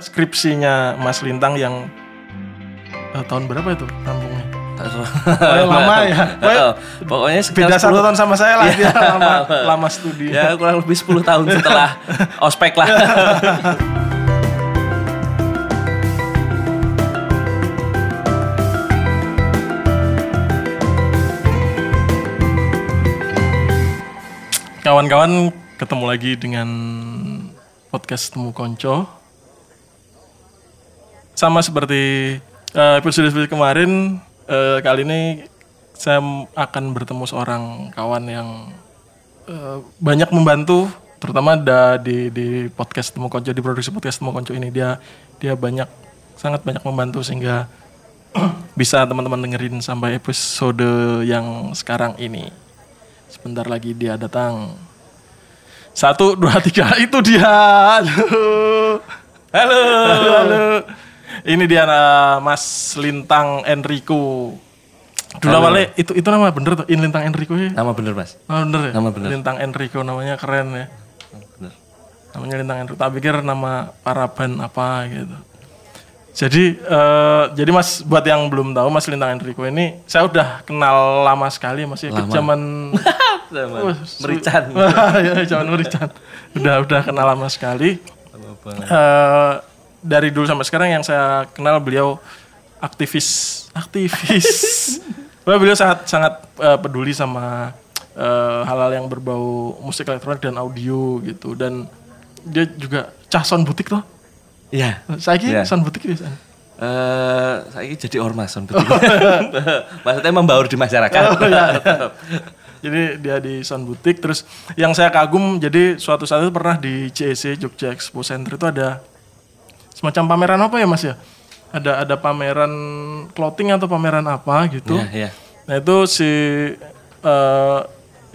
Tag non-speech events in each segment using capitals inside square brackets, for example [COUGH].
skripsinya Mas Lintang yang eh, tahun berapa itu tahu. Oh, lama ya. [LAUGHS] Pokoknya Pokoknya sekitar Beda satu 10 tahun sama saya lah [LAUGHS] Iya. dia lama lama studi. Ya kurang lebih 10 tahun setelah [LAUGHS] ospek lah. Kawan-kawan ketemu lagi dengan podcast Temu Konco. Sama seperti eh, episode-episode kemarin, eh, kali ini saya akan bertemu seorang kawan yang eh, banyak membantu, terutama da, di, di podcast Temu Konco, di produksi podcast Temu Konco ini dia dia banyak sangat banyak membantu sehingga [CLEARS THROAT] bisa teman-teman dengerin sampai episode yang sekarang ini. Sebentar lagi dia datang. Satu, dua, tiga. [LAUGHS] Itu dia. Halo. Halo. Halo. Ini dia nah, Mas Lintang Enrico. Dulu awalnya itu itu nama bener tuh, In Lintang Enrico ya? Nama bener mas. Oh, bener ya? Nama bener. Lintang Enrico namanya keren ya. Bener. Namanya Lintang Enrico. Tak pikir nama paraban apa gitu. Jadi eh, jadi Mas buat yang belum tahu Mas Lintang Enrico ini saya udah kenal lama sekali Mas ya. Lama. Zaman [LAUGHS] su- Merican. [LAUGHS] ya, zaman merican. Udah udah kenal lama sekali. Lama banget. Eh, dari dulu sampai sekarang yang saya kenal beliau aktivis aktivis. [LAUGHS] Wah, beliau sangat sangat eh, peduli sama eh, hal-hal yang berbau musik elektronik dan audio gitu dan dia juga cah sound butik loh. Iya. Saya kira Iya. sound butik biasa. Eh, saya jadi ormas on betul. [LAUGHS] Maksudnya membaur di masyarakat. Oh, iya, Jadi dia di sound butik terus yang saya kagum jadi suatu saat itu pernah di CEC Jogja Expo Center itu ada semacam pameran apa ya Mas ya? Ada ada pameran clothing atau pameran apa gitu. Iya, iya. Nah itu si eh,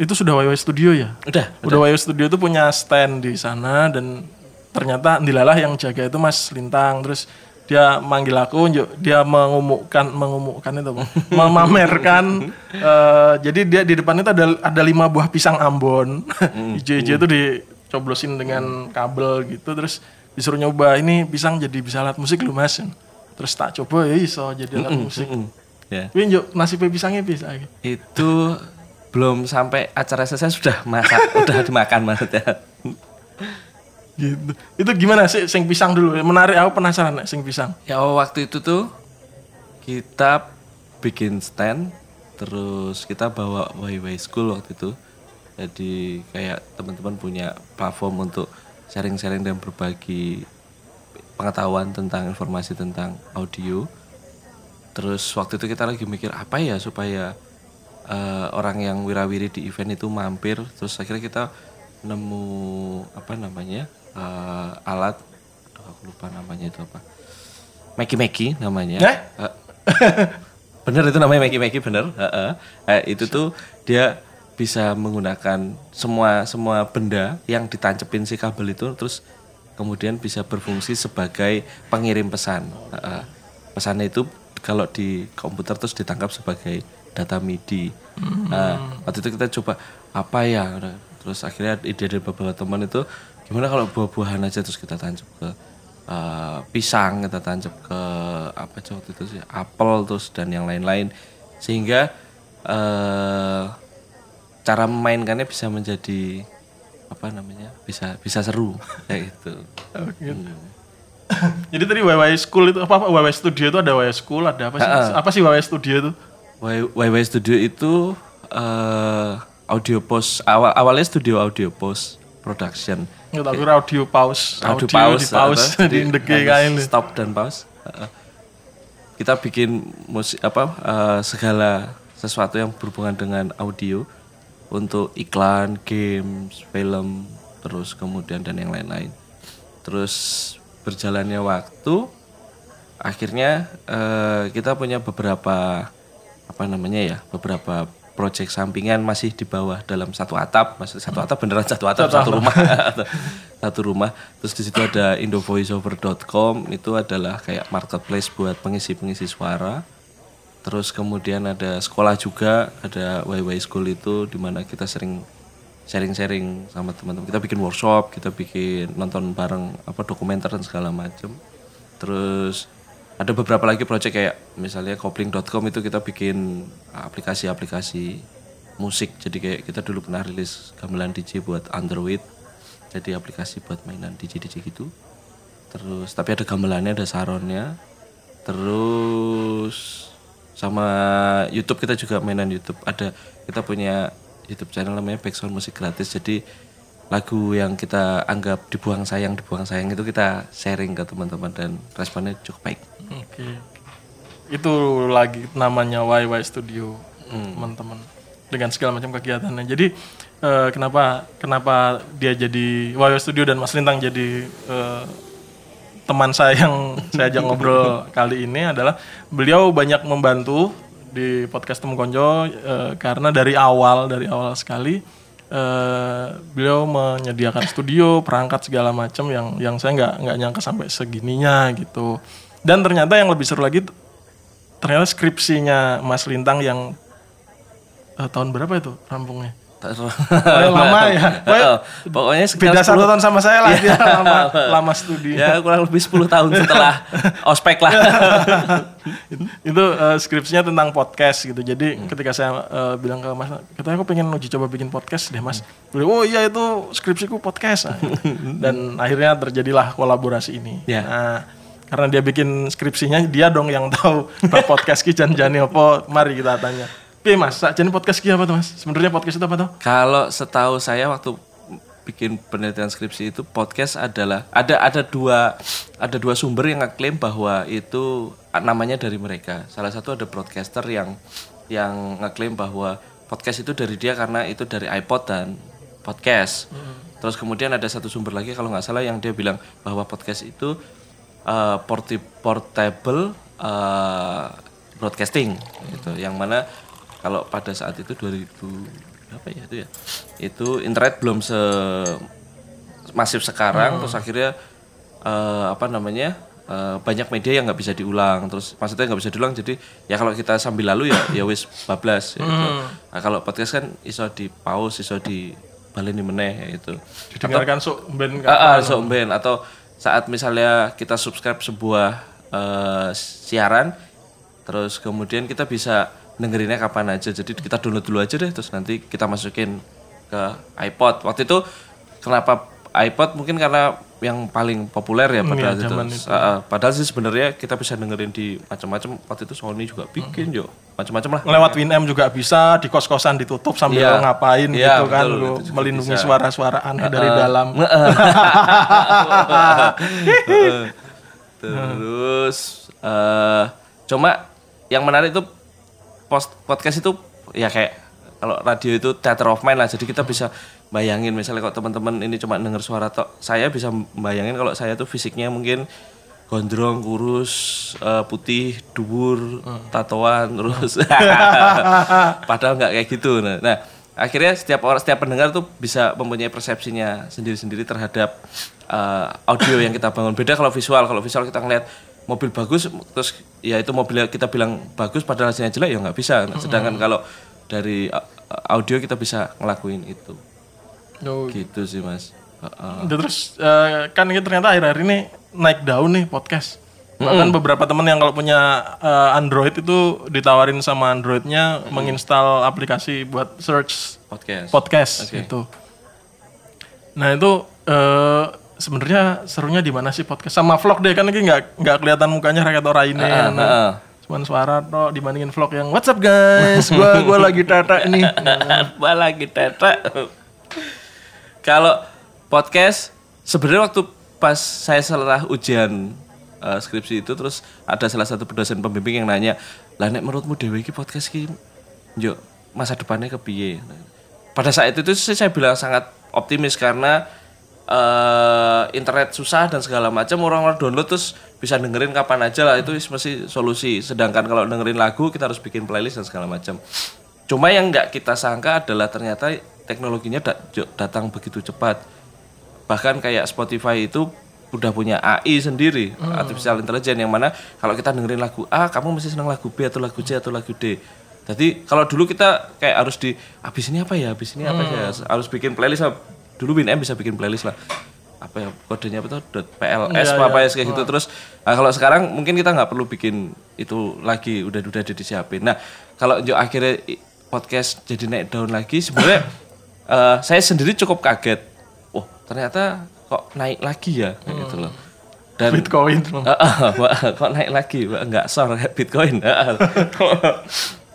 itu sudah YY Studio ya. Udah. Udah YY Studio itu punya stand di sana dan ternyata dilalah yang jaga itu Mas Lintang terus dia manggil aku dia mengumumkan mengumumkan itu Bang. [LAUGHS] memamerkan [LAUGHS] eh, jadi dia di depan itu ada ada lima buah pisang Ambon [LAUGHS] hijau-hijau itu dicoblosin dengan kabel gitu terus disuruh nyoba ini pisang jadi bisa alat musik lu Mas terus tak coba ya iso jadi alat musik Mm, Ya. Wih, Njuk, nasibnya pisangnya bisa. Itu belum sampai acara selesai sudah masak, [LAUGHS] udah dimakan maksudnya. Gitu. Itu gimana sih sing pisang dulu? Menarik aku penasaran nek sing pisang. Ya waktu itu tuh kita bikin stand, terus kita bawa YY School waktu itu. Jadi kayak teman-teman punya platform untuk sharing-sharing dan berbagi pengetahuan tentang informasi tentang audio. Terus waktu itu kita lagi mikir apa ya supaya eh, orang yang wirawiri di event itu mampir. Terus akhirnya kita nemu apa namanya eh, alat, aduh aku lupa namanya itu apa. Meki Meki namanya. Eh? Eh, bener itu namanya Meki Meki bener. Heeh. Eh, itu tuh dia bisa menggunakan semua semua benda yang ditancepin si kabel itu terus kemudian bisa berfungsi sebagai pengirim pesan. Heeh. Pesannya itu kalau di komputer terus ditangkap sebagai data MIDI. Nah, waktu itu kita coba apa ya? Terus akhirnya ide dari beberapa teman itu gimana kalau buah-buahan aja terus kita tancap ke eh, pisang, kita tancap ke apa waktu itu sih, apel terus dan yang lain-lain sehingga eh cara memainkannya bisa menjadi apa namanya? bisa bisa seru [LAUGHS] kayak gitu. [LAUGHS] Jadi tadi YY School itu apa? apa YY Studio itu ada YY School, ada apa sih? Apa sih YY Studio itu? YY Studio itu eh audio post awal awalnya studio audio post production. Kira audio pause, Audio, di pause pause di harus kae lho. Stop dan pause. Heeh. Kita bikin musik apa eh, segala sesuatu yang berhubungan dengan audio untuk iklan, games, film, terus kemudian dan yang lain-lain. Terus berjalannya waktu akhirnya eh, kita punya beberapa apa namanya ya beberapa proyek sampingan masih di bawah dalam satu atap. Maksud satu atap beneran satu atap satu rumah. [LAUGHS] Satu rumah. Terus di situ ada indovoiceover.com itu adalah kayak marketplace buat pengisi-pengisi suara terus kemudian ada sekolah juga ada YY School itu di mana kita sering sharing-sharing sama teman-teman. Kita bikin workshop kita bikin nonton bareng apa dokumenter dan segala macam terus ada beberapa lagi project kayak misalnya kopling.com itu kita bikin aplikasi-aplikasi musik. Jadi kayak kita dulu pernah rilis gamelan DJ buat Android jadi aplikasi buat mainan DJ DJ gitu. Terus tapi ada gamelannya ada saronnya. Terus sama YouTube kita juga mainan YouTube ada kita punya YouTube channel namanya Backsound Musik Gratis jadi lagu yang kita anggap dibuang sayang dibuang sayang itu kita sharing ke teman-teman dan responnya cukup baik Oke. Itu lagi namanya YY Studio, teman-teman. Dengan segala macam kegiatannya. Jadi eh, kenapa kenapa dia jadi YY Studio dan Mas Lintang jadi eh, teman saya yang saya ajak ngobrol kali ini adalah beliau banyak membantu di podcast Temu Konjo eh, karena dari awal dari awal sekali eh, beliau menyediakan studio perangkat segala macam yang yang saya nggak nggak nyangka sampai segininya gitu. Dan ternyata yang lebih seru lagi ternyata skripsinya Mas Lintang yang eh, tahun berapa itu rampungnya [LAUGHS] lama ya Pokoknya pokoknya sekitar beda satu tahun sama saya lah dia [LAUGHS] lama lama studi ya kurang lebih 10 tahun setelah [LAUGHS] ospek lah itu eh, skripsinya tentang podcast gitu. Jadi ketika saya eh, bilang ke Mas, katanya aku pengen uji coba bikin podcast deh Mas. Beliau, oh iya itu skripsiku podcast. Nah, Dan akhirnya terjadilah kolaborasi ini. Ya. Nah, karena dia bikin skripsinya, dia dong yang tahu podcast ki jan jane apa. Mari kita tanya. Piye Mas, jadi podcast ki apa tuh Mas? Sebenarnya podcast itu apa tuh? Kalau setahu saya waktu bikin penelitian skripsi itu podcast adalah ada ada dua ada dua sumber yang ngeklaim bahwa itu namanya dari mereka. Salah satu ada broadcaster yang yang ngeklaim bahwa podcast itu dari dia karena itu dari iPod dan podcast. Terus kemudian ada satu sumber lagi kalau nggak salah yang dia bilang bahwa podcast itu uh, porti- portable uh, broadcasting gitu. Yang mana kalau pada saat itu 2000 apa ya itu ya? Itu internet belum se masif sekarang terus akhirnya eh, apa namanya eh, banyak media yang nggak bisa diulang. Terus maksudnya nggak bisa diulang jadi ya kalau kita sambil lalu ya ya wis bablas ya gitu. Nah, kalau podcast kan iso di pause iso di baleni meneh ya itu Didengarkan sok ben Ah, ah, so, ben. atau saat misalnya kita subscribe sebuah eh, siaran terus kemudian kita bisa dengerinnya kapan aja. Jadi kita download dulu aja deh terus nanti kita masukin ke iPod. Waktu itu kenapa iPod? Mungkin karena yang paling populer ya pada Iya, itu. Ah, ah. padahal sih sebenarnya kita bisa dengerin di macam-macam. Waktu itu Sony juga bikin yo. Macam-macam lah. Lewat Winamp juga bisa, di kos-kosan ditutup sambil lo ngapain Iya, gitu kan, betul, lo itu juga melindungi suara-suara aneh dari dalam. [LAUGHS] [LAUGHS] Terus eh cuma yang menarik itu post podcast itu ya kayak kalau radio itu theater of mind lah. Jadi kita bisa bayangin misalnya kalau teman-teman ini cuma denger suara tok, saya bisa bayangin kalau saya tuh fisiknya mungkin gondrong, kurus, eh, putih, dubur, tatoan, terus [LAUGHS] padahal nggak kayak gitu. Nah, nah, akhirnya setiap orang, setiap pendengar tuh bisa mempunyai persepsinya sendiri-sendiri terhadap eh, audio yang kita bangun. Beda kalau visual, kalau visual kita ngeliat mobil bagus, terus ya itu mobilnya kita bilang bagus, padahal hasilnya jelek ya nggak bisa. Sedangkan kalau dari uh, audio kita bisa ngelakuin itu, Oh, gitu sih mas. Heeh. Udah, terus eh, kan ini ternyata akhir-akhir ini naik daun nih podcast. Bahkan beberapa teman yang kalau punya eh, Android itu ditawarin sama Androidnya menginstal aplikasi buat search podcast. podcast gitu. Nah itu eh, sebenarnya serunya di mana sih podcast sama vlog deh kan ini nggak nggak kelihatan mukanya rakyat orang ini. Heeh, heeh. Cuman suara toh dibandingin vlog yang What's up guys, gua gua lagi tata [LAUGHS] nih. Apa lagi tete? Kalau podcast sebenarnya waktu pas saya setelah ujian eh, skripsi itu terus ada salah satu dosen pembimbing yang nanya, "Lah nek menurutmu Dewi iki podcast ki yo masa depannya kepiye?" Pada saat itu saya bilang sangat optimis karena eh, internet susah dan segala macam orang-orang download terus bisa dengerin kapan aja lah itu mesti solusi. Sedangkan kalau dengerin lagu kita harus bikin playlist dan segala macam. Cuma yang nggak kita sangka adalah ternyata teknologinya datang begitu cepat. Bahkan kayak Spotify itu udah punya AI sendiri, artificial intelligence yang mana kalau kita dengerin lagu A, kamu mesti senang lagu B atau lagu C atau lagu D. Jadi kalau dulu kita kayak harus di habis ini apa ya, habis ini apa ya, harus bikin playlist. Dulu Winem bisa bikin playlist lah. apa ya kodenya apa tuh .pls Iya, apa iya. kayak gitu terus. Nah, kalau sekarang mungkin kita nggak perlu bikin itu lagi udah udah udah disiapin. Nah kalau Jo akhirnya podcast jadi naik daun lagi sebenarnya [LAUGHS] eh, saya sendiri cukup kaget. Oh ternyata kok naik lagi ya? Kayak gitu loh. Dan Bitcoin. [LAUGHS] Ah, ah, kok naik lagi? Nggak sor kayak bitcoin. Ah, ah. [LAUGHS]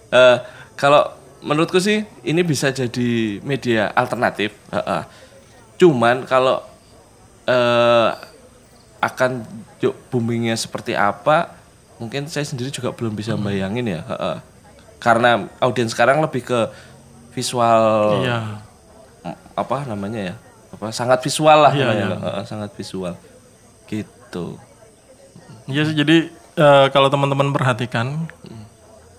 Eh, kalau menurutku sih ini bisa jadi media alternatif. Ah, ah. Cuman kalau eh, akan boomingnya seperti apa mungkin saya sendiri juga belum bisa bayangin ya ah. karena audiens sekarang lebih ke visual Iya. apa namanya ya apa sangat visual lah Iya, namanya, iya. Heeh, sangat visual gitu Iya sih jadi eh, kalau teman-teman perhatikan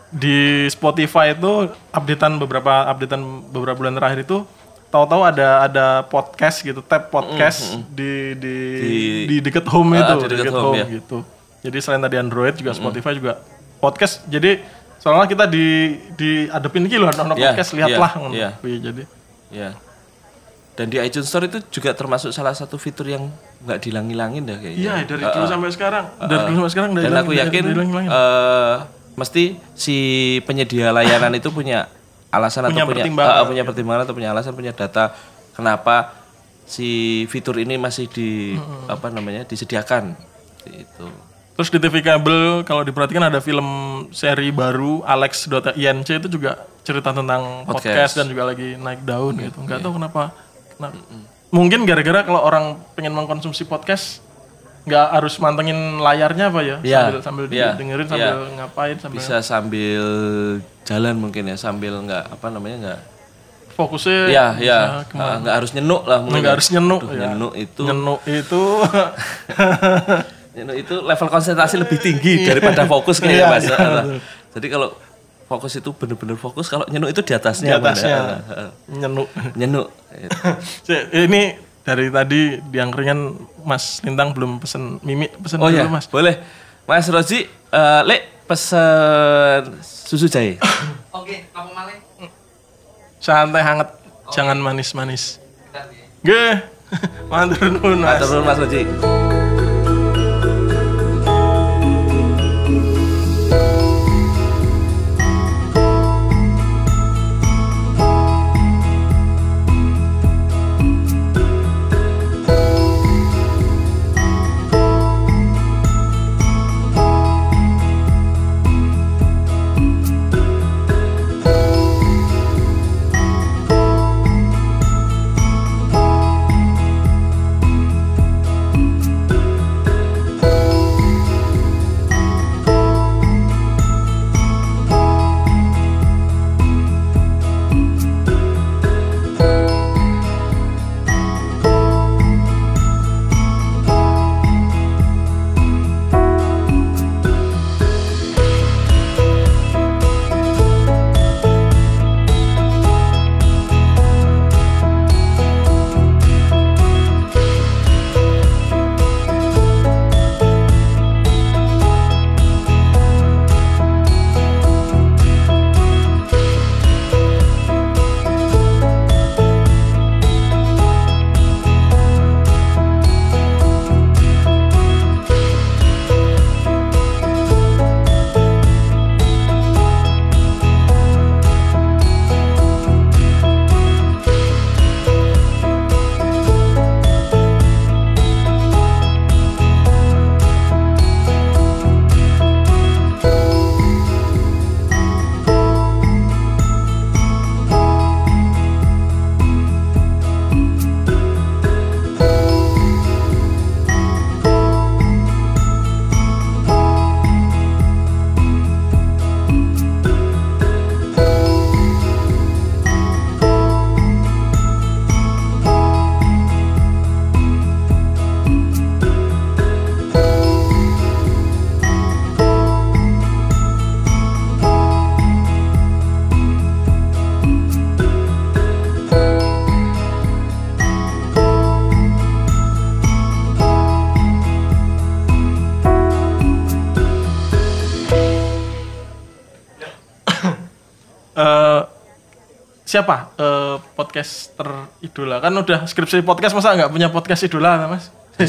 di Spotify itu updatean beberapa updatean beberapa bulan terakhir itu tahu-tahu ada ada podcast gitu tab podcast di, di di deket home itu Ah, di deket home, ya. gitu. Jadi selain tadi Android juga Spotify juga podcast. Jadi soalnya kita di di adepin iki loh ono Iya, podcast lihatlah iya, ngono. iya. Jadi Ya. Dan di iTunes Store itu juga termasuk salah satu fitur yang nggak dilang-ilangin dah kayaknya. iya dari dulu sampai sekarang dari dulu sampai sekarang Dan dari aku yakin eh, mesti si penyedia layanan itu punya alasan Punya atau punya pertimbangan. eh, punya pertimbangan atau punya alasan, punya data kenapa si fitur ini masih di apa namanya disediakan itu. Terus di TV kabel kalau diperhatikan ada film seri baru Alex.inc itu juga cerita tentang podcast, Podcast. dan juga lagi naik daun gitu. Nggak tahu kenapa. Nah, Mungkin gara-gara kalau orang pengen mengkonsumsi podcast nggak harus mantengin layarnya apa ya? Iya, Sambil sambil iya, dengerin iya. sambil ngapain sambil Bisa sambil jalan mungkin ya, sambil nggak apa namanya nggak fokusnya Iya, iya. ke mana. Ah, nggak harus nyenuk lah mungkin. Nggak ya. harus nyenuk Aduh, ya. Nyenuk itu Nyenuk itu [LAUGHS] nyenuk itu level konsentrasi lebih tinggi daripada fokus kayaknya Iya, Mas. iya, Ah, Jadi kalau fokus itu bener-bener fokus, kalau nyenuk itu di di atasnya. Bang. atasnya ah. nyenuk. Nyenuk. [LAUGHS] Ini dari tadi di angkringan Mas Lintang belum pesen Mimi pesen Oh dulu ya, Mas. boleh. Mas Rozi, eh, Lek pesen susu jahe. [COUGHS] Oke, apa malih? Santai hangat, jangan manis-manis. Ge, [LAUGHS] matur nuwun Mas. Matur nuwun Mas Rozi. Siapa eh, podcaster idola kan udah skripsi podcast masa nggak punya podcast idola mas [LAUGHS]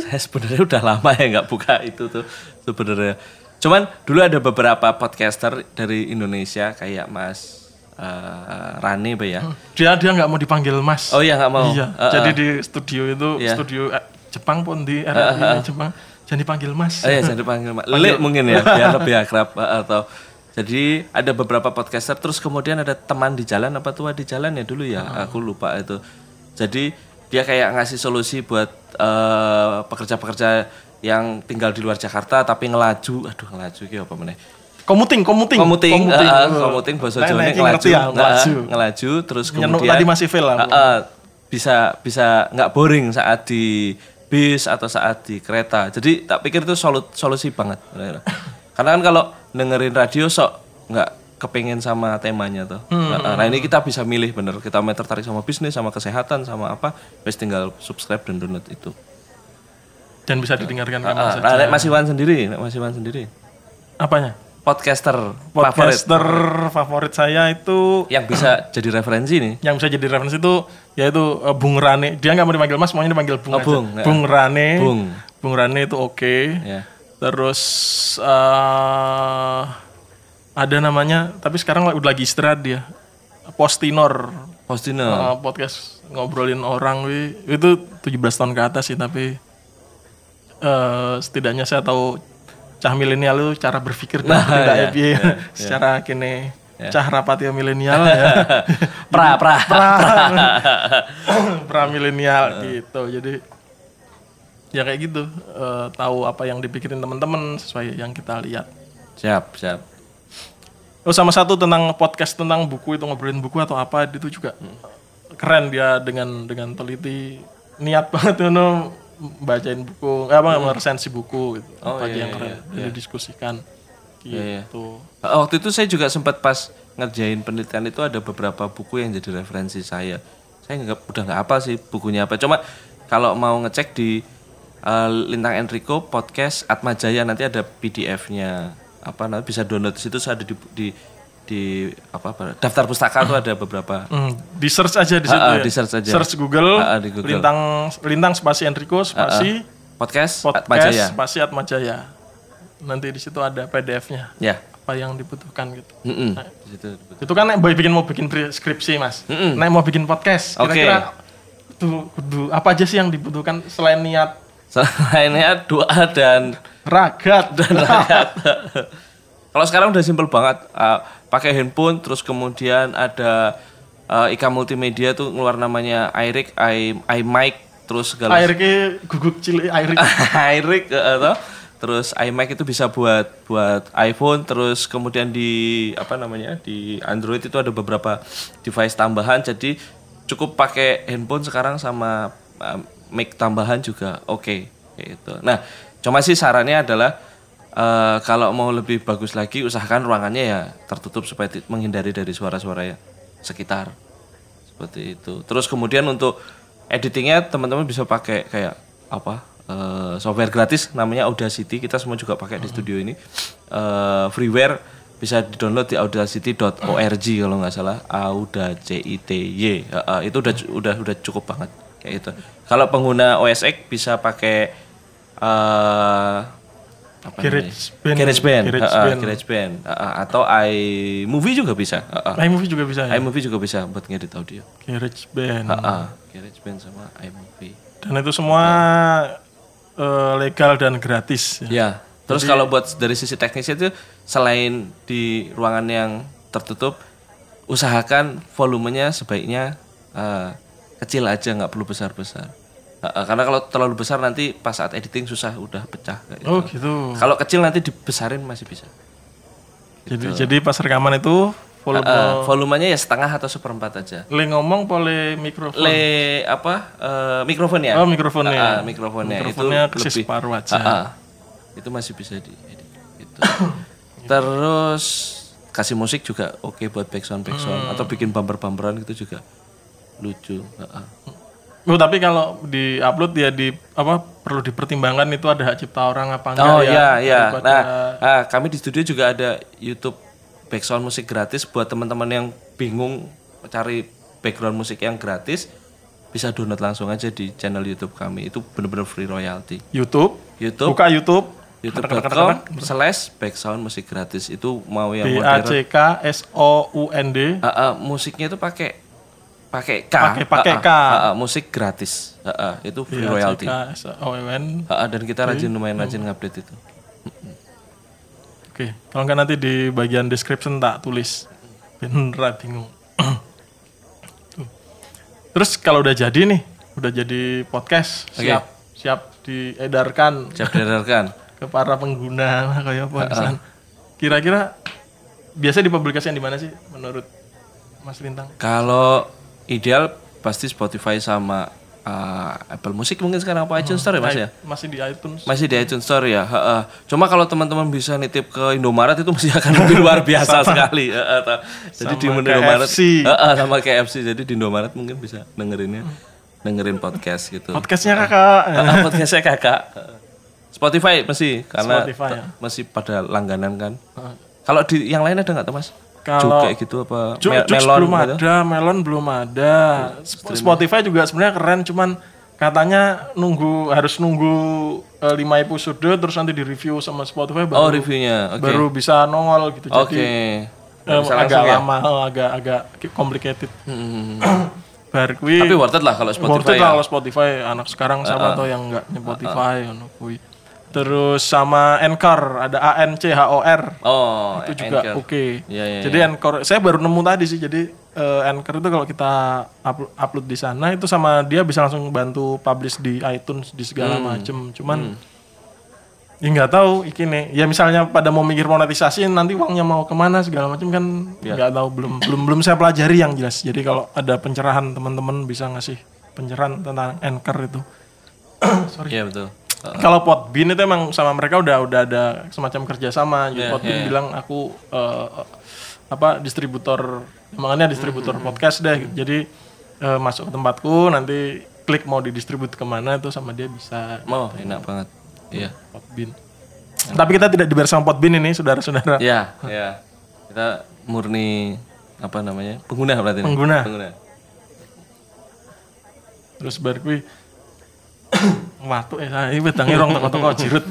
saya sebenarnya udah lama ya nggak buka itu tuh sebenarnya. Cuman dulu ada beberapa podcaster dari Indonesia kayak Mas eh, Rani Pak ya. dia dia nggak mau dipanggil mas Oh iya nggak mau. iya Eh, jadi eh. di studio itu Iya. studio eh, Jepang pun di RRI Jepang jangan dipanggil mas Oh iya, jadi panggil Mak. Lele mungkin ya, biar lebih [LAUGHS] akrab atau jadi ada beberapa podcaster terus kemudian ada teman di jalan apa tua di jalan ya dulu ya, aku lupa itu. Jadi dia kayak ngasih solusi buat eh, pekerja-pekerja yang tinggal di luar Jakarta tapi ngelaju, aduh ngelaju ki apa meneh? komuting komuting Komuting, komuting, eh, Oh. komuting bahasa Jawa iki ngelaju, ya, ngelaju. ngelaju terus Nyenuk kemudian tadi masih fail lah, Bu. Eh, eh, bisa bisa nggak boring saat di bis atau saat di kereta. Jadi tak pikir itu solu- solusi banget. [LAUGHS] Karena kan kalau dengerin radio sok nggak kepengen sama temanya tuh. Hmm. Nah, nah, ini kita bisa milih bener. Kita mau tertarik sama bisnis, sama kesehatan, sama apa, wes tinggal subscribe dan download itu. dan bisa didengarkan kamu Ah, saja nah, Nek Mas Iwan sendiri, Nek Mas Iwan sendiri, apanya podcaster, favorit podcaster favorit saya itu yang bisa jadi referensi nih. yang bisa jadi referensi itu yaitu uh, Bung Rane. Dia nggak mau dipanggil Mas, maunya dipanggil Bung. Oh, aja. Bung, ya. Bung Rane. Bung. Bung Rane itu oke. Ya. Terus eh ada namanya, tapi sekarang udah lagi istirahat dia. Postinor. Postino. Eh, podcast ngobrolin orang wi. itu 17 tahun ke atas sih tapi eh setidaknya saya tahu cah milenial itu cara berpikir Nah, tidak iya, piye. iya, secara kini cah rapatio milenial [LAUGHS] ya. pra [LAUGHS] pra. pra milenial gitu jadi ya kayak gitu. Eh, tahu apa yang dipikirin teman-teman sesuai yang kita lihat. Siap, siap. oh sama satu tentang podcast tentang buku itu ngobrolin buku atau apa itu juga keren dia dengan dengan teliti. Niat banget itu [LAUGHS] no, bacain buku eh, apa resensi buku gitu. Oh, apa iya, yang iya, keren dan didiskusikan. Iya, iya. gitu. Uh, Waktu itu saya juga sempat pas ngerjain penelitian itu ada beberapa buku yang jadi referensi saya. Saya nggak udah nggak apa sih bukunya apa. Cuma kalau mau ngecek di uh, Lintang Enrico podcast Atma Jaya nanti ada PDF-nya apa nanti bisa download di situ ada di di di apa, apa daftar pustaka tuh ada beberapa Hmm, di search aja di situ Ah, ah, ya. di search aja. Search Google, Ah, ah, di Google. lintang lintang spasi Enrico spasi podcast, Atma podcast Jaya. spasi Atma Jaya. Nanti di situ ada PDF-nya Ya. apa yang dibutuhkan gitu. Di situ. Itu kan nek boy bikin mau bikin skripsi mas, nek mau bikin podcast, kira-kira tuh kudu apa aja sih yang dibutuhkan selain niat Selainnya doa dan ragat dan [LAUGHS] rakyat. Kalau sekarang udah simpel banget, Uh, pakai handphone, terus kemudian ada uh, Ika Multimedia tuh ngeluar namanya iRig, i iMic, terus segala air ke guguk cilik air iRig, uh, toh. terus iMic itu bisa buat buat iPhone, terus kemudian di apa namanya di Android itu ada beberapa device tambahan, jadi cukup pakai handphone sekarang sama uh, mic tambahan juga oke gitu. Nah, cuma sih sarannya adalah eh, kalau mau lebih bagus lagi usahakan ruangannya ya tertutup supaya menghindari dari suara-suara ya sekitar. Seperti itu. Terus kemudian untuk editingnya teman-teman bisa pakai kayak apa eh, software gratis namanya Audacity. Kita semua juga pakai di studio ini. Eh, freeware bisa di-download di audacity.org kalau nggak salah. Audacity itu udah udah udah cukup banget kayak gitu kalau pengguna OS X bisa pakai eh apa GarageBand. GarageBand, GarageBand. Heeh, GarageBand. Heeh, atau iMovie juga bisa. Heeh. iMovie juga bisa ya iMovie juga bisa buat ngedit audio. GarageBand Heeh, GarageBand sama iMovie. dan itu semua eh, legal dan gratis ya. Ya. Terus kalau buat dari sisi teknisnya itu selain di ruangan yang tertutup, usahakan volumenya sebaiknya eh, kecil aja, nggak perlu besar-besar. Heeh, karena kalau terlalu besar nanti pas saat editing susah udah pecah. kayak gitu. oh gitu Kalau kecil nanti dibesarin masih bisa. jadi jadi pas rekaman itu volume Heeh, volumenya ya setengah atau seperempat aja. le ngomong pole mikrofon Le apa eh, mikrofon ya? Oh, mikrofonnya. Ah, ah, mikrofonnya, Mikrofonnya itu lebih separuh aja. Ah, ah. itu masih bisa di edit gitu. Terus kasih musik juga oke buat backsound backsound Hmm. atau bikin bumper bumperan gitu juga lucu. Ah. Oh, tapi kalau di upload ya di apa perlu dipertimbangkan itu ada hak cipta orang apa enggak Oh ya? iya iya. Daripada- Nah, ah, kami di studio juga ada YouTube backsound musik gratis buat teman-teman yang bingung cari background musik yang gratis bisa download langsung aja di channel YouTube kami itu bener-bener free royalty YouTube. YouTube Buka YouTube. youtube.com slash backsound musik gratis itu mau yang B A C K S O U N D. Ah, ah, musiknya itu pakai pakai K Pakai- pakai K. ah, ah, musik gratis Ah, ah, itu free royalty B A C K S O U N. Ah, ah, dan kita rajin lumayan rajin ngupdate itu Oke, kalau nggak nanti di bagian description tak tulis. Bener bingung. Terus kalau udah jadi nih, udah jadi podcast, Oke. siap siap diedarkan siap diedarkan [LAUGHS] ke para pengguna kayak apa di sana. Kira-kira biasa dipublikasikan di mana sih menurut Mas Lintang? kalau ideal pasti Spotify sama ah, Apple Music mungkin sekarang apa iTunes Store ya mas ya Masih di iTunes. masih di iTunes Store ya Ha, ah. cuma kalau teman-teman bisa nitip ke Indomaret itu masih akan lebih [LAUGHS] luar biasa sekali ah, ta- jadi di Sama Indomaret KFC. Ha, ah, sama KFC jadi di Indomaret mungkin bisa dengerinnya dengerin podcast gitu Podcastnya kakak. Ah, podcastnya kakak Spotify masih karena Spotify, ya. masih pada langganan kan Ah. kalau di yang lain ada nggak tuh mas Kalau- kayak gitu apa Jux melon belum gitu? ada, Melon belum ada. Sp- Spotify juga sebenarnya keren, cuman katanya nunggu harus nunggu eh, lima episode terus nanti di review sama Spotify baru oh reviewnya oke baru bisa nongol gitu. oke Jadi Nggak bisa agak ya? lama, eh, agak agak complicated. Hmm. [CLEARS THROAT] Bar kuwi tapi worth it lah kalau worth Spotify it ya lah kalau Spotify anak sekarang sama atau yang enggak Spotify ngono kuwi. Terus sama Anchor ada A N C H O R oh itu juga oke. Iya, iya, Jadi Anchor, saya baru nemu tadi sih. Jadi eh, Anchor itu kalau kita upload, upload di sana itu sama dia bisa langsung bantu publish di iTunes di segala Hmm. macem. Cuman ya nggak tahu iki nih. Ya misalnya pada mau mikir monetisasi nanti uangnya mau ke mana segala macam kan Ya. nggak tahu belum belum belum saya pelajari yang jelas. Jadi kalau ada pencerahan teman-teman bisa ngasih pencerahan tentang Anchor itu. [COUGHS] iya betul Uh, Kalau Podbean itu emang sama mereka udah udah ada semacam kerjasama. Jadi Iya, Podbean iya. bilang aku eh, apa distributor, makanya distributor Hmm. podcast deh. Jadi eh, masuk ke tempatku, nanti klik mau didistribut ke mana itu sama dia bisa oh enak banget iya Podbean. Tapi kita tidak dibayar sama Podbean ini, saudara-saudara. Iya, iya. Kita murni apa namanya? Pengguna berarti. ini? Pengguna. Pengguna. Terus bar kuwi [COUGHS] Watu ya, ini bedangnya rong toko-toko jirut.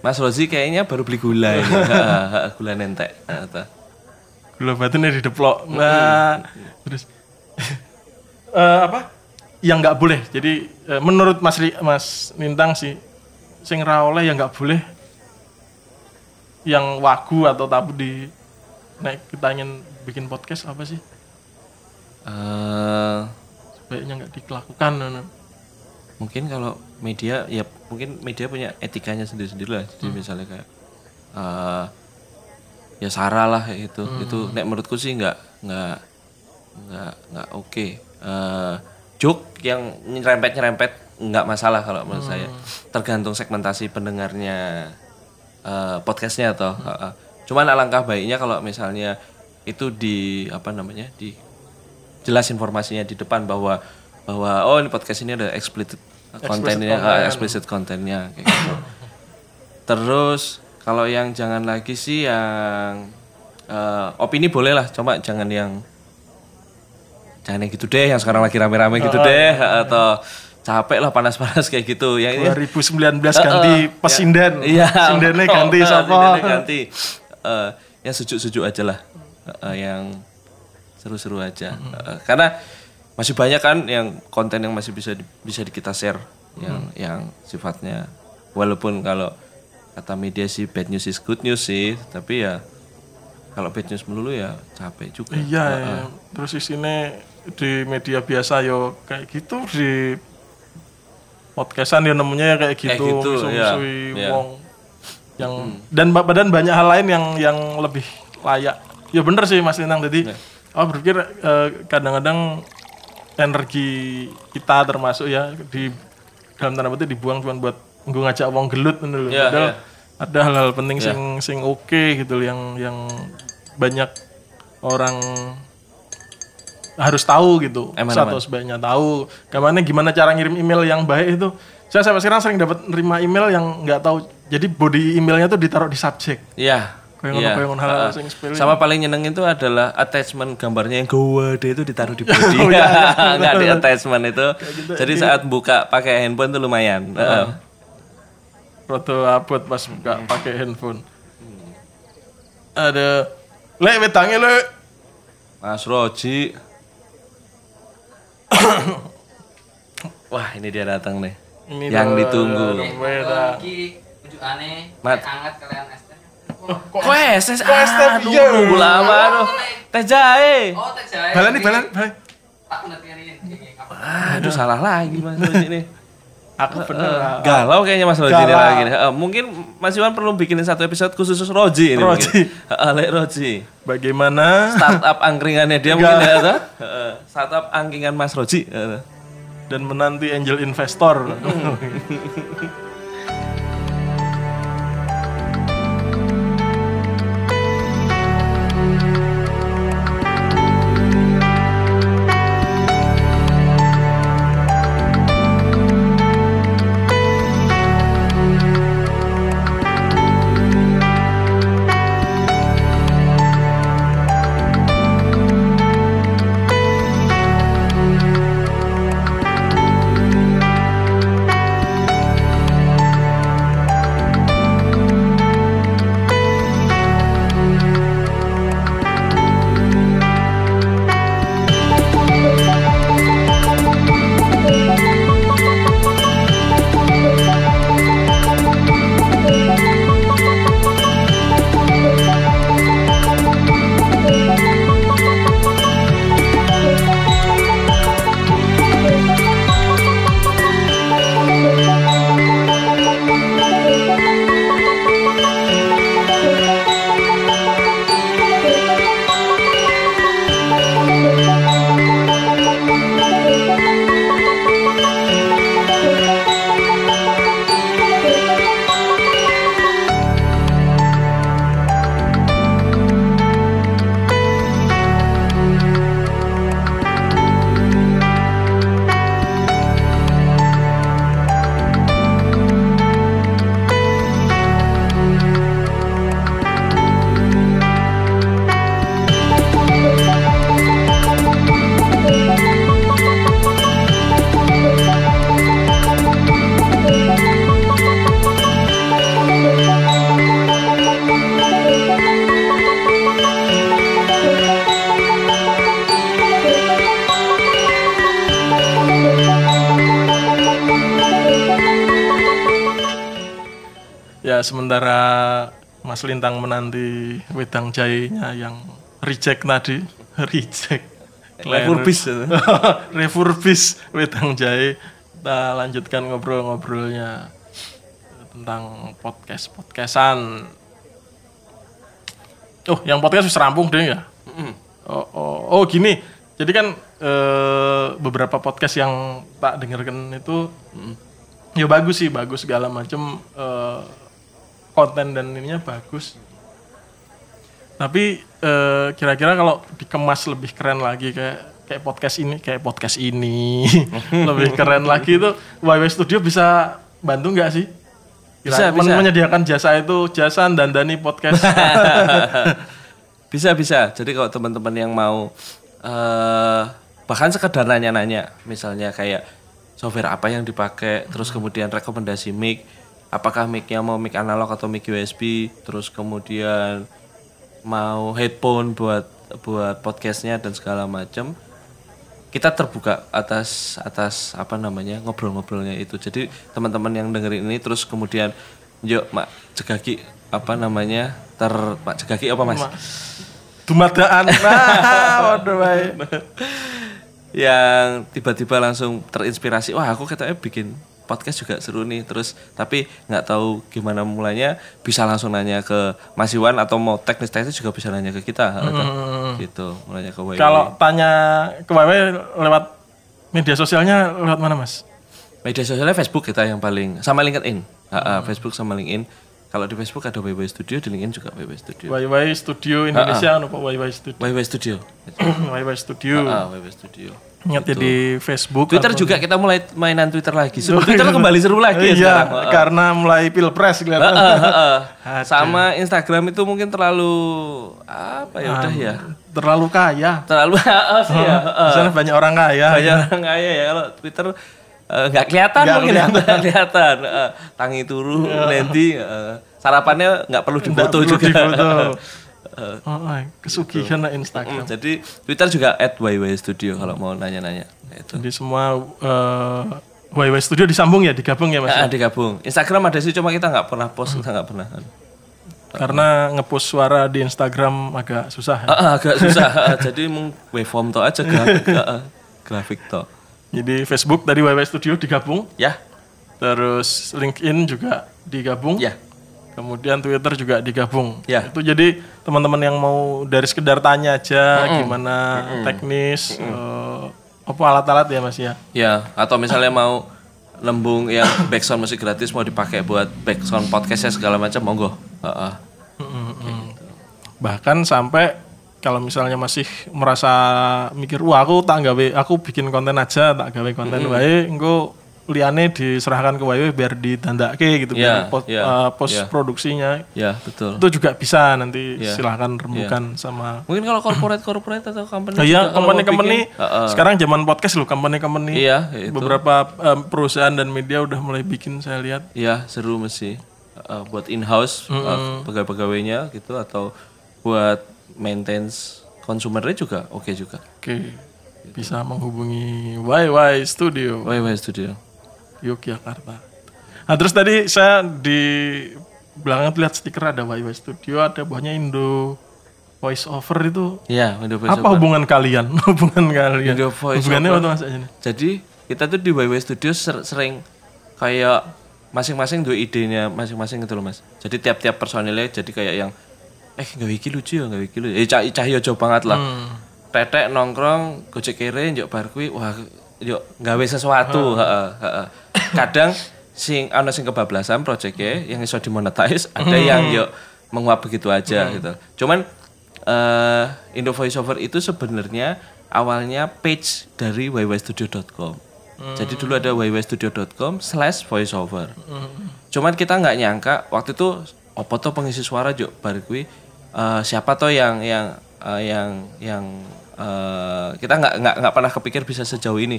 Mas Rozi kayaknya baru beli gula ini. [COUGHS] Gula nentek. Gula batunya dideplok nah terus [COUGHS] eh, apa yang nggak boleh jadi eh, menurut Mas Ri- Mas Nintang sih sing ra oleh yang nggak boleh yang wagu atau tabu di naik kita ingin bikin podcast apa sih Eh, sebaiknya nggak dilakukan nono. Mungkin kalau media ya mungkin media punya etikanya sendiri-sendiri lah. Jadi misalnya kayak eh, ya Sarah lah kayak gitu. Itu nek menurutku sih nggak nggak nggak nggak oke. Eh, joke yang nyerempet nyerempet nggak masalah kalau menurut saya. Tergantung segmentasi pendengarnya eh, podcastnya atau eh, eh. cuman alangkah baiknya kalau misalnya itu di apa namanya di jelas informasinya di depan bahwa bahwa oh ini podcast ini ada explicit kontennya ah, explicit kontennya kayak gitu. Terus kalau yang jangan lagi sih yang eh, opini boleh lah, cuma jangan yang jangan yang gitu deh, yang sekarang lagi rame-rame gitu deh, atau capek lah panas-panas kayak gitu. Yang ini 2019 ganti pesindan Iya. sindannya [LAUGHS] ganti Oh, siapa ganti. Eh, yang sejuk-sejuk aja lah. Eh, yang seru-seru aja. Eh, karena masih banyak kan yang konten yang masih bisa di- bisa di- kita share yang yang sifatnya walaupun kalau kata media sih bad news is good news sih, tapi ya kalau bad news melulu ya capek juga. Iya, ya. terus di sini di media biasa yo kayak gitu di podcastan ya nemunya ya kayak gitu, gitu, musuh-musuhi iya, iya. wong yang dan ba- dan banyak hal lain yang yang lebih layak. Ya bener sih Mas Lintang jadi oh berpikir eh, kadang-kadang energi kita termasuk ya di dalam tanda petik dibuang cuma buat nggo ngajak wong gelut. Iya, Padahal iya. ada hal-hal penting sing sing oke gitu yang yang banyak orang harus tahu gitu. Eman, atau sebaiknya tahu. Gimana gimana cara ngirim email yang baik itu? Saya sampai sekarang sering dapat nerima email yang nggak tahu. Jadi body emailnya tuh ditaruh di subjek. Iya. Kayak ngono Iya, ngono sing sepele. Sama paling nyeneng itu adalah attachment gambarnya yang gede itu ditaruh di [LAUGHS] body. Oh, iya, [LAUGHS] Nggak di attachment itu. Jadi saat buka pakai handphone itu lumayan. Heeh. Rada abot pas buka pakai handphone. Ada lek wedange lek Mas Roji. Wah, ini dia datang nih. Ini yang ditunggu. Iki ujukane Mat. hangat kalian es. Kok es, Kok es teh aduh, piye? nunggu lama aduh. Teh jahe. Oh, teh jahe. balani balani balani. Tak? Aduh, salah lagi Mas ini. Aku bener. Eh, Galau kayaknya Mas Roji ini lagi. nih. Mungkin Mas Iwan perlu bikinin satu episode khusus Roji ini. Roji. Eh, Lek Roji. Bagaimana Startup angkringannya dia mungkin ya? Heeh, Startup angkringan Mas Roji. Heeh. dan menanti angel investor. Mas Lintang menanti wedang jahenya yang reject tadi, [LAUGHS] reject. Refurbish. [LAUGHS] Refurbish wedang jahe. Kita lanjutkan ngobrol-ngobrolnya tentang podcast podcastan. Oh, yang podcast sudah rampung deh ya. Oh, oh, oh gini. Jadi kan eh, beberapa podcast yang tak dengarkan itu ya bagus sih, bagus segala macam eh, konten dan ininya bagus. Tapi eh, kira-kira kalau dikemas lebih keren lagi kayak kayak podcast ini, kayak podcast ini [LAUGHS] lebih keren lagi itu YW Studio bisa bantu nggak sih? Bisa, Men- bisa. Menyediakan jasa itu, jasa dan dani podcast. [LAUGHS] bisa bisa. Jadi kalau teman-teman yang mau eh bahkan sekedar nanya-nanya, misalnya kayak software apa yang dipakai, terus kemudian rekomendasi mic, apakah micnya mau mic analog atau mic USB, terus kemudian mau headphone buat buat podcastnya dan segala macam kita terbuka atas atas apa namanya ngobrol-ngobrolnya itu jadi teman-teman yang dengerin ini terus kemudian yuk mak cegaki apa namanya ter mak cegaki apa mas Dumadaan. [LAUGHS] Nah, waduh baik. yang tiba-tiba langsung terinspirasi wah aku katanya bikin podcast juga seru nih terus tapi nggak tahu gimana mulainya bisa langsung nanya ke Mas Iwan atau mau teknis-teknis juga bisa nanya ke kita gitu nanya ke WW. Kalau tanya ke YW lewat media sosialnya lewat mana mas? media sosialnya Facebook kita yang paling sama LinkedIn ha, Facebook sama LinkedIn Kalau di Facebook ada YY Studio, di LinkedIn juga YY Studio. YY Studio Indonesia apa YY Studio YY Studio. [CLEARS THROAT] YY Studio Ah, YY Studio. ingat ya di Facebook Twitter juga kita mulai mainan Twitter lagi. Seru Twitter kembali seru lagi ya iya sekarang. Karena mulai pilpres kelihatan Heeh, heeh. [LAUGHS] Aduh. Sama Instagram itu mungkin terlalu apa ya udah ya. terlalu kaya Terlalu [LAUGHS] ya. heeh. di sana banyak orang kaya Banyak orang kaya ya kalau Twitter eh, nggak kelihatan Nggak mungkin ya, kelihatan. nggak kelihatan. Heeh. tangi turu nanti eh, sarapannya nggak perlu difoto juga. difoto. Heeh. [LAUGHS] Oh, kesugihan lah Instagram Hmm, Jadi Twitter juga @YY Studio kalau mau nanya-nanya. Itu. jadi semua eh, YY Studio disambung ya digabung ya mas Ah, digabung. Instagram ada sih cuma kita nggak pernah post, kita nggak pernah. karena ngepost suara di Instagram agak susah ya. Ah, ah, agak susah. ah, jadi meng waveform to aja grafik, ah, grafik to. Jadi Facebook dari YY Studio digabung. Ya, terus LinkedIn juga digabung. Ya, kemudian Twitter juga digabung. Ya. itu jadi teman-teman yang mau dari sekedar tanya aja gimana teknis eh, apa alat-alat ya mas ya? Ya. Atau misalnya mau lembung yang backsound musik gratis mau dipakai buat backsound podcastnya segala macam monggo. Ah, ah. bahkan sampai kalau misalnya masih merasa mikir wah aku tak gawe aku bikin konten aja tak gawe konten wae engko liane diserahkan ke wae biar ditandake gitu Ya, biar post, ya, eh, post ya. produksinya Ya, betul. itu juga bisa nanti Ya. silahkan rembukan sama Mungkin kalau corporate corporate atau company iya, company-company bikin, ah, ah. sekarang zaman podcast loh, company-company Iya, itu. beberapa em, perusahaan dan media udah mulai bikin saya lihat. Iya seru mesti Uh, buat in house pegawai-pegawainya gitu atau buat maintenance konsumernya juga oke juga. Oke, bisa menghubungi YY Studio YY Studio. Yogyakarta. Nah terus tadi saya di belakang lihat stiker ada YY Studio, ada bawahnya Indo Voice Over itu. Iya, Windows Voice Apa hubungan kalian? [LAUGHS] hubungan kalian? Indo Voice Hubungannya apa tuh mas ini? Jadi kita tuh di YY Studio ser- sering kayak masing-masing dua idenya masing-masing gitu loh mas. Jadi tiap-tiap personilnya jadi kayak yang eh nggak wiki lucu ya nggak wiki lucu. Eh cah cahyo jauh banget lah. Tetek nongkrong gojek kere njok bar kuwi wah yuk gawe sesuatu. heeh, heeh. Kadang sing ana sing kebablasan proyeknya yang iso dimonetize, ada yang yuk menguap begitu aja gitu. Cuman eh Indo Voiceover itu sebenarnya awalnya page dari www.studio.com. Jadi dulu ada www.studio.com slash voiceover. Cuman kita nggak nyangka waktu itu opo tuh pengisi suara juk bar kuwi eh, siapa tuh yang yang eh, yang yang eh, kita nggak nggak nggak pernah kepikir bisa sejauh ini.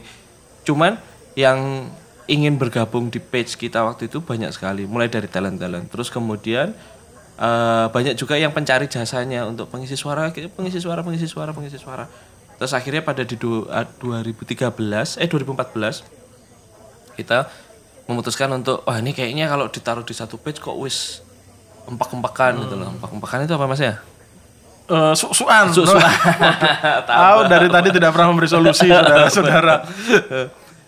Cuman yang ingin bergabung di page kita waktu itu banyak sekali, mulai dari talent-talent. Terus kemudian eh, banyak juga yang pencari jasanya untuk pengisi suara, pengisi suara, pengisi suara, pengisi suara. Terus akhirnya pada di du- ah, 2013, eh 2014 kita memutuskan untuk wah ini kayaknya kalau ditaruh di satu page kok wis empak-empakan gitu loh. Empak-empakan itu apa Mas ya? Eh, su-suan. Su-suan. [LAUGHS] Tahu dari tadi tidak pernah memberi solusi [LAUGHS] saudara-saudara.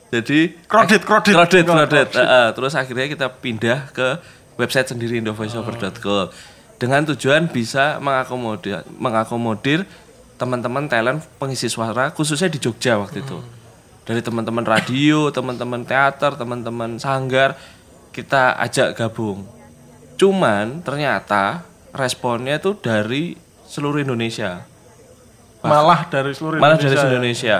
Jadi Kredit, kredit. kredit, kredit. Heeh, terus akhirnya kita pindah ke website sendiri indovoiceover.com dengan tujuan bisa mengakomodir mengakomodir teman-teman talent pengisi suara khususnya di Jogja waktu itu. Dari teman-teman radio, teman-teman teater, teman-teman sanggar kita ajak gabung. Cuman ternyata responnya tuh dari seluruh Indonesia. Malah dari seluruh malah dari Indonesia. seluruh Indonesia.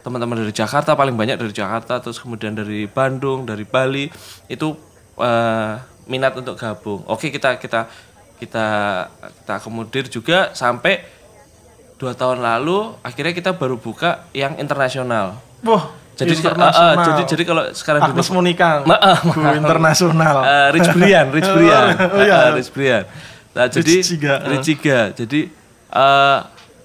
Teman-teman dari Jakarta paling banyak dari Jakarta terus kemudian dari Bandung dari Bali itu eh, minat untuk gabung. Oke kita kita kita kita akomodir juga sampai dua tahun lalu akhirnya kita baru buka yang internasional. Wah, jadi eh, eh, internasional. jadi jadi kalau sekarang Agnes Monica. Ma- [LAUGHS] ah, Go internasional. Eh, Rich Brian, Rich [LAUGHS] Brian, Oh, iya. Eh, Rich Brian. Nah, jadi Ciga. Rich Ciga. Jadi eh,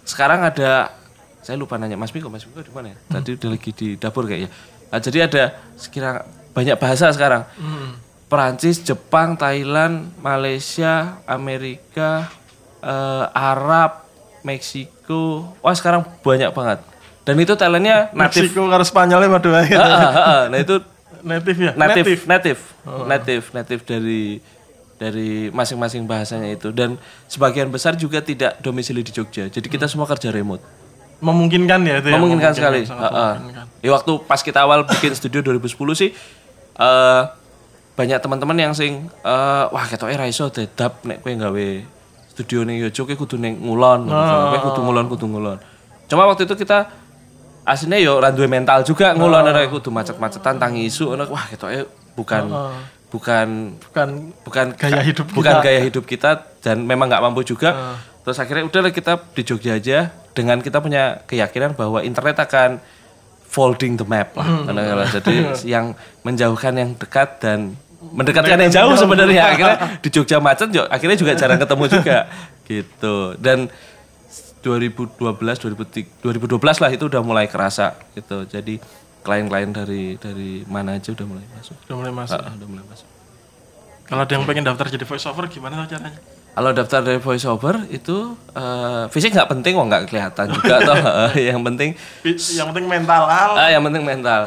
sekarang ada saya lupa nanya Mas Miko, Mas Miko di mana ya? Tadi udah lagi di dapur kayaknya. Nah, jadi ada sekira banyak bahasa sekarang. Hmm. Perancis, Jepang, Thailand, Malaysia, Amerika, eh, Arab, Meksiko. Wah, sekarang banyak banget. Dan itu talentnya native. Meksiko karo Spanyolnya ah, ah. Nah, itu Native ya? native native native native dari dari masing-masing bahasanya itu. Dan sebagian besar juga tidak domisili di Jogja. Jadi kita semua kerja remote. Memungkinkan ya itu ya? memungkinkan sekali. sangat Ha-ha. memungkinkan. ya waktu pas kita awal bikin studio 2010 sih eh banyak teman-teman yang sing eh, wah ketoke ra iso dedap nek kowe gawe studio ning kowe kudu ning ngulon. Kowe kudu ngulon kudu ngulon. Cuma waktu itu kita aslinya yo ra duwe mental juga ngulon ora kudu macet-macetan tangi isu ngono. Wah ketoke bukan bukan bukan bukan Gaya hidup bukan kita. gaya hidup kita dan memang nggak mampu juga. Terus akhirnya udah kita di Jogja aja dengan kita punya keyakinan bahwa internet akan folding the map lah. Kadang-kadang. jadi [LAUGHS] yang menjauhkan yang dekat dan mendekatkan yang jauh sebenarnya. akhirnya di Jogja macet akhirnya juga jarang ketemu juga. [LAUGHS] Gitu. Dan 2012 2003 2012 lah itu udah mulai kerasa gitu. Jadi klien-klien dari dari mana aja udah mulai masuk. Udah mulai masuk. Ah, udah mulai masuk. Kalau ada yang pengen daftar jadi voice over gimana caranya? Kalau daftar dari voice over itu eh, fisik nggak penting, kok nggak kelihatan juga toh. [LAUGHS] Yang penting, yang penting mental ah, yang penting mental.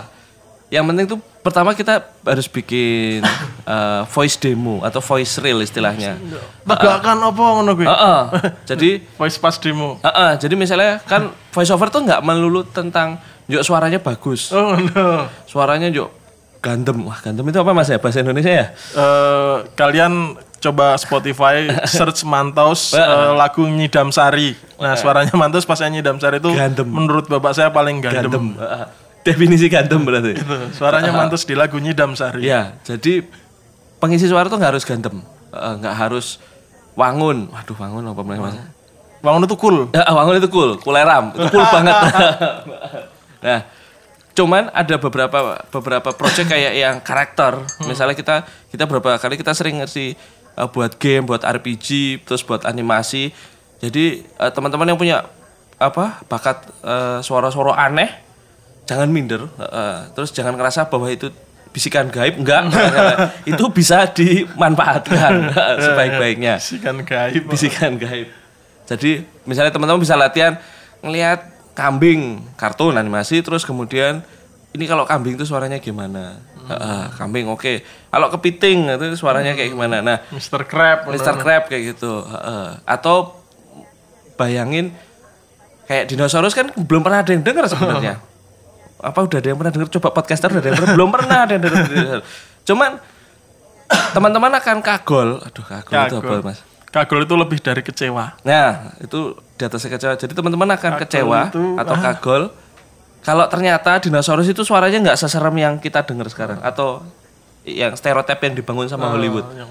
Yang penting tuh pertama kita harus bikin [LAUGHS] eh, voice demo atau voice reel istilahnya. tegakkan apa ngono gue Heeh. [LAUGHS] Jadi, voice pass demo heeh, jadi misalnya kan voice over tuh nggak melulu tentang yuk suaranya bagus, oh no suaranya yuk gandem. Wah gandem itu apa mas ya bahasa Indonesia ya? Eh, kalian coba Spotify [LAUGHS] search Mantos eh, lagu Nyidam Sari. Nah, suaranya Mantos pas yang Nyidam Sari itu Gandem. menurut bapak saya paling gandem. Gandem. Heeh. Definisi gandem berarti. Gitu. Suaranya Mantos di lagu Nyidam Sari. Iya, jadi pengisi suara tuh nggak harus ganteng, Eh, nggak harus wangun. Waduh, wangun apa namanya mas? Bangun itu cool. Ya, [LAUGHS] wangun itu cool, kuleram, itu cool banget. [LAUGHS] nah, cuman ada beberapa beberapa project kayak yang karakter. Misalnya kita kita beberapa kali kita sering ngasih eh, buat game, buat RPG, terus buat animasi. Jadi eh, teman-teman yang punya apa bakat eh, suara-suara aneh, jangan minder. eh. terus jangan ngerasa bahwa itu bisikan gaib, enggak. [LAUGHS] itu bisa dimanfaatkan [LAUGHS] sebaik-baiknya Bisikan gaib. bisikan gaib. Jadi misalnya teman-teman bisa latihan ngelihat kambing kartun animasi terus kemudian ini kalau kambing itu suaranya gimana? Heeh, kambing oke. Kalau kepiting itu suaranya kayak gimana? Nah, Mr. Crab. Mr. Crab kayak gitu. Heeh. Atau bayangin kayak dinosaurus kan belum pernah ada yang dengar sebenarnya. [LAUGHS] Apa udah ada yang pernah dengar? Coba podcaster udah ada yang pernah? belum pernah ada yang dinosaurus. Cuman teman-teman akan kagol. Aduh, kagol, itu apa, Kagol. Mas? Kagol itu lebih dari kecewa. Nah, itu di atasnya kecewa. Jadi teman-teman akan kecewa itu, atau kagol kalau ternyata dinosaurus itu suaranya nggak seserem yang kita dengar sekarang atau yang stereotip yang dibangun sama Hollywood. Yang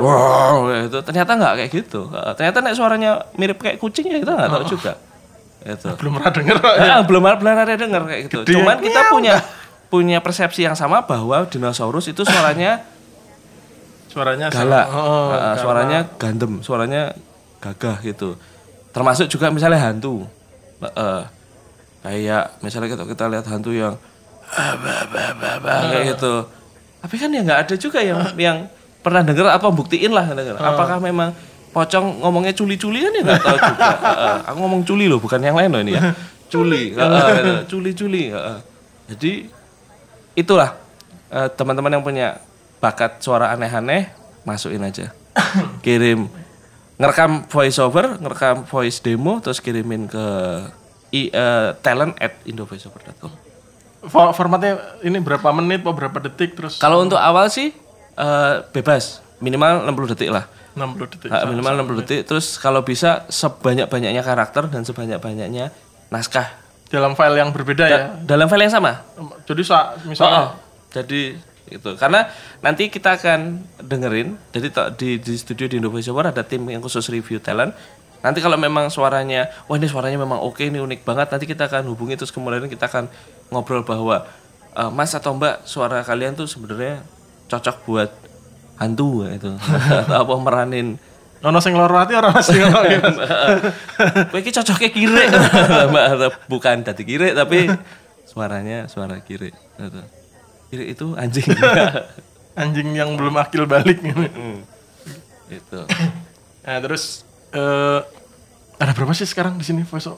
Wow, itu ternyata nggak kayak gitu. Ternyata nek suaranya mirip kayak kucing ya kita nggak tahu juga. Itu. belum pernah denger. Ya, belum ada dengar kayak gitu. Gede Cuman kita punya punya persepsi yang sama bahwa dinosaurus itu suaranya Suaranya galak, Oh, Uh, suaranya gandem, suaranya gagah gitu. Termasuk juga misalnya hantu, Uh, kayak misalnya kita kita lihat hantu yang kayak gitu. Tapi kan ya nggak ada juga yang yang pernah dengar atau buktiin lah denger. Apakah memang pocong ngomongnya culi-culi kan ya nggak tahu juga. [LAUGHS] Uh, uh, aku ngomong culi loh, bukan yang lain loh ini ya. [LAUGHS] Culi, uh, uh, culi-culi. uh, uh. Jadi itulah eh, teman-teman yang punya bakat suara aneh-aneh masukin aja [COUGHS] kirim ngerekam voice over ngerekam voice demo terus kirimin ke i, eh, talent at indovoiceover.com For- formatnya ini berapa menit, apa berapa detik, terus kalau untuk awal sih eh, bebas minimal 60 detik lah 60 detik. Ah, minimal 60 detik terus kalau bisa sebanyak-banyaknya karakter dan sebanyak-banyaknya naskah Dalam file yang berbeda ya. dalam file yang sama Jadi sa- Oh, misalnya oh. jadi itu karena nanti kita akan dengerin jadi di di studio di Indonesia War ada tim yang khusus review talent nanti kalau memang suaranya wah ini suaranya memang oke ini unik banget nanti kita akan hubungi terus kemudian kita akan ngobrol bahwa "Eh, mas atau mbak suara kalian tuh sebenarnya cocok buat hantu itu atau [LAUGHS] apa meranin ono sing loro ati ora loro ati. Kowe iki cocoknya kire. [LAUGHS] Bukan dadi kire tapi suaranya suara kire. Gitu. Kire itu anjing. [LAUGHS] Anjing yang belum akil balik. itu. [COUGHS] Nah, terus eh ada berapa sih sekarang di sini voice eh,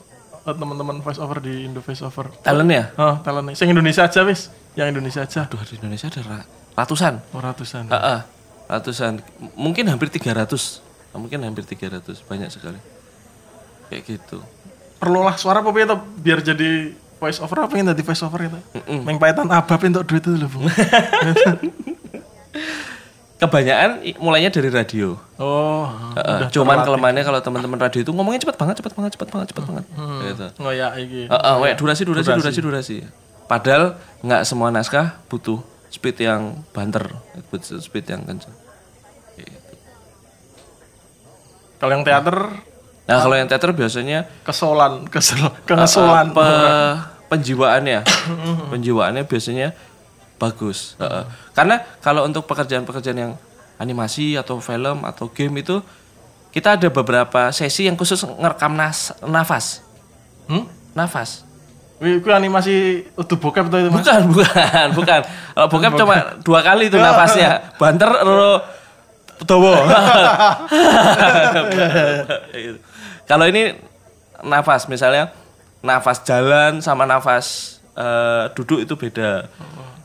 teman-teman voice over di Indo voice over? Talent ya? Oh, talentnya. Sing Indonesia aja wis. Yang Indonesia aja. Aduh di Indonesia ada ra- ratusan. Oh, ratusan. Heeh. Ratusan. Mungkin hampir 300. Mungkin hampir 300. Banyak sekali. Kayak gitu. Perlulah suara apa itu biar jadi voice over apa yang jadi voice over itu? Meng paitan abab untuk duit itu loh, Bung. [LAUGHS] kebanyakan mulainya dari radio. Oh, Heeh, cuman kelemahannya kalau teman-teman radio itu ngomongnya cepat banget, cepat banget, cepat banget, cepat banget. Gitu. ngoyak iki. Heeh, weh, durasi, durasi, durasi, durasi, Padahal nggak semua naskah butuh speed yang banter, speed yang kencang. Kalau yang teater Nah, kalau yang teater biasanya kesolan, kesel, kengesolan. pe- penjiwaannya, [LAUGHS] penjiwaannya biasanya bagus. Heeh. Karena kalau untuk pekerjaan-pekerjaan yang animasi atau film atau game itu kita ada beberapa sesi yang khusus ngerekam nas nafas, Hmm? nafas. Wih, itu animasi utuh bokep tuh itu, Mas. Bukan, [LAUGHS] bukan, bukan. Kalau bokep cuma dua kali itu [LAUGHS] nafasnya. Banter dowo. [LAUGHS] Kalau ini nafas misalnya nafas jalan sama nafas eh, duduk itu beda.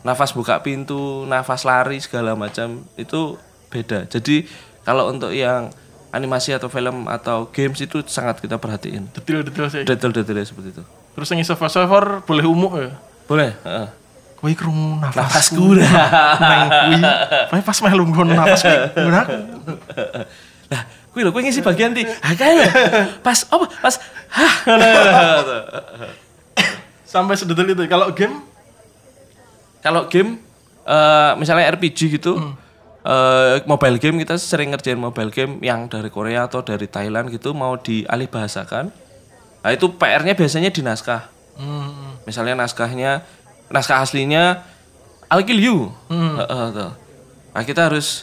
Nafas buka pintu, nafas lari segala macam itu beda. Jadi kalau untuk yang animasi atau film atau games itu sangat kita perhatiin. Detail-detail sih. Detail-detailnya seperti itu. Terus yang server-server boleh umum ya. Boleh? Heeh. Kowe krungu nafas. Nafasku dah. Neng kuwi. Kowe pas melu ngono nafas kuwi. Benar. Lah, kuwi lho kowe ngisi bagian di. Ah kae lho. Pas apa? Pas hah. [LAUGHS] Sampai sedetail itu. Kalau game Kalau game eh misalnya RPG gitu, eh mobile game kita sering ngerjain mobile game yang dari Korea atau dari Thailand gitu mau dialih bahasakan. Nah, itu PR-nya biasanya di naskah. hmm, Misalnya naskahnya naskah aslinya I'll kill you. Heeh, tuh. Nah, kita harus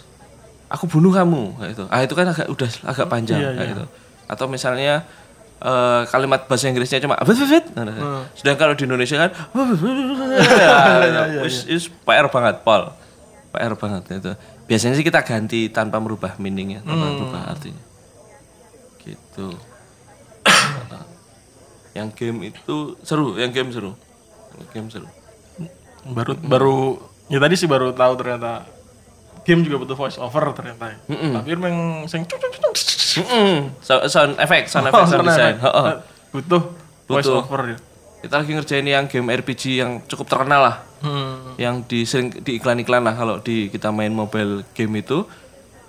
aku bunuh kamu kayak itu. Ah itu kan agak udah agak panjang Iya, kayak iya. gitu. Atau misalnya eh, kalimat bahasa Inggrisnya cuma "Abet, abet, abet." Nah, nah. Sedangkan kalau di Indonesia kan [LAUGHS] iya, is, is PR banget, Paul. PR banget itu. Biasanya sih kita ganti tanpa merubah meaningnya, tanpa Hmm. merubah artinya. Gitu. [COUGHS] yang game itu seru, yang game seru. Yang game seru. Baru baru ya tadi sih baru tahu ternyata game juga butuh voice over ternyata. Tapi memang sing Mm-mm. So- sound effect, sound effect, sound design. Heeh. butuh voice Butuh. over ya. Kita lagi ngerjain yang game RPG yang cukup terkenal lah. Hmm. Yang di sering di iklan-iklan lah kalau di kita main mobile game itu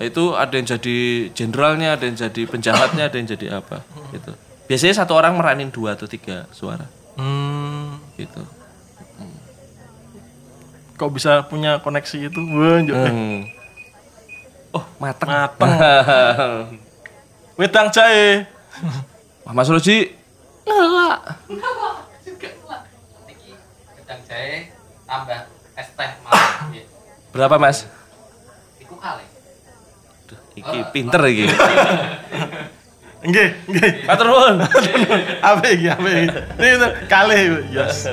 itu ada yang jadi jenderalnya, ada yang jadi penjahatnya, ada yang jadi apa gitu. Biasanya satu orang meranin dua atau tiga suara Hmm. gitu. Kok bisa punya koneksi itu? Wah, njuk. Hmm. [LAUGHS] Oh, mateng. Mateng. [LAUGHS] Wedang jahe. [LAUGHS] Mas Roji ngelak. Iki gedang jahe tambah es teh malam. Ya. Berapa, Mas? Iku kali. Duh, iki pinter iki. Nggih, nggih. Matur nuwun. Apa iki? Apa iki? Ini itu kalih, yes.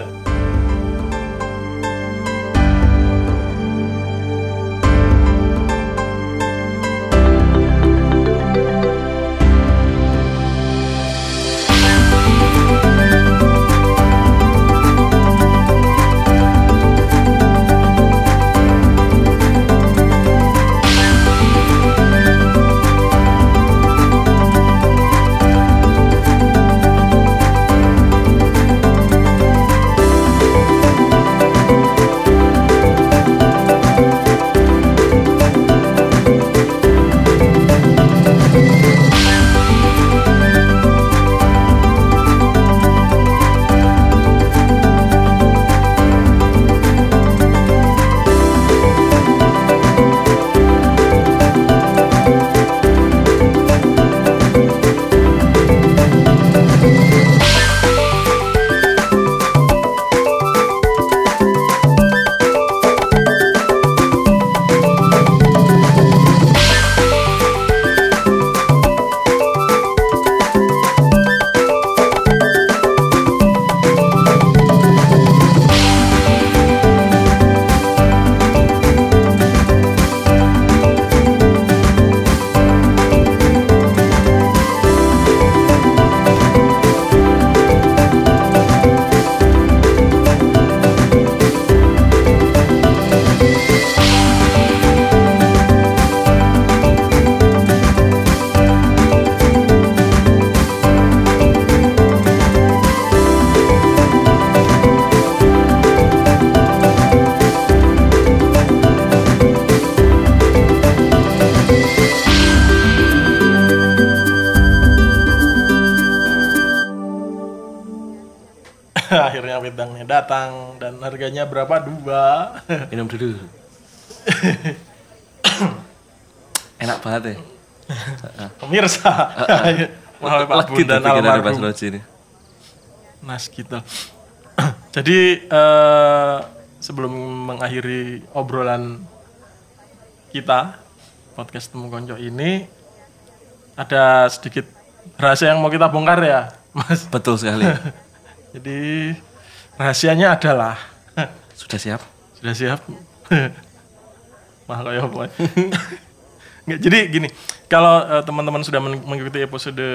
Minum dulu. [COUGHS] Enak banget ya. [LAUGHS] pemirsa [LAUGHS] Mahal Pak Bunda Mas almarhum ini. Nas gitu [COUGHS] jadi eh, sebelum mengakhiri obrolan kita podcast temu konco ini ada sedikit rahasia yang mau kita bongkar ya mas Betul sekali. [LAUGHS] jadi rahasianya adalah Sudah siap? Sudah siap? [LAUGHS] Mah kayak apa [LAUGHS] Nggak, jadi gini kalau eh, teman-teman sudah men- mengikuti episode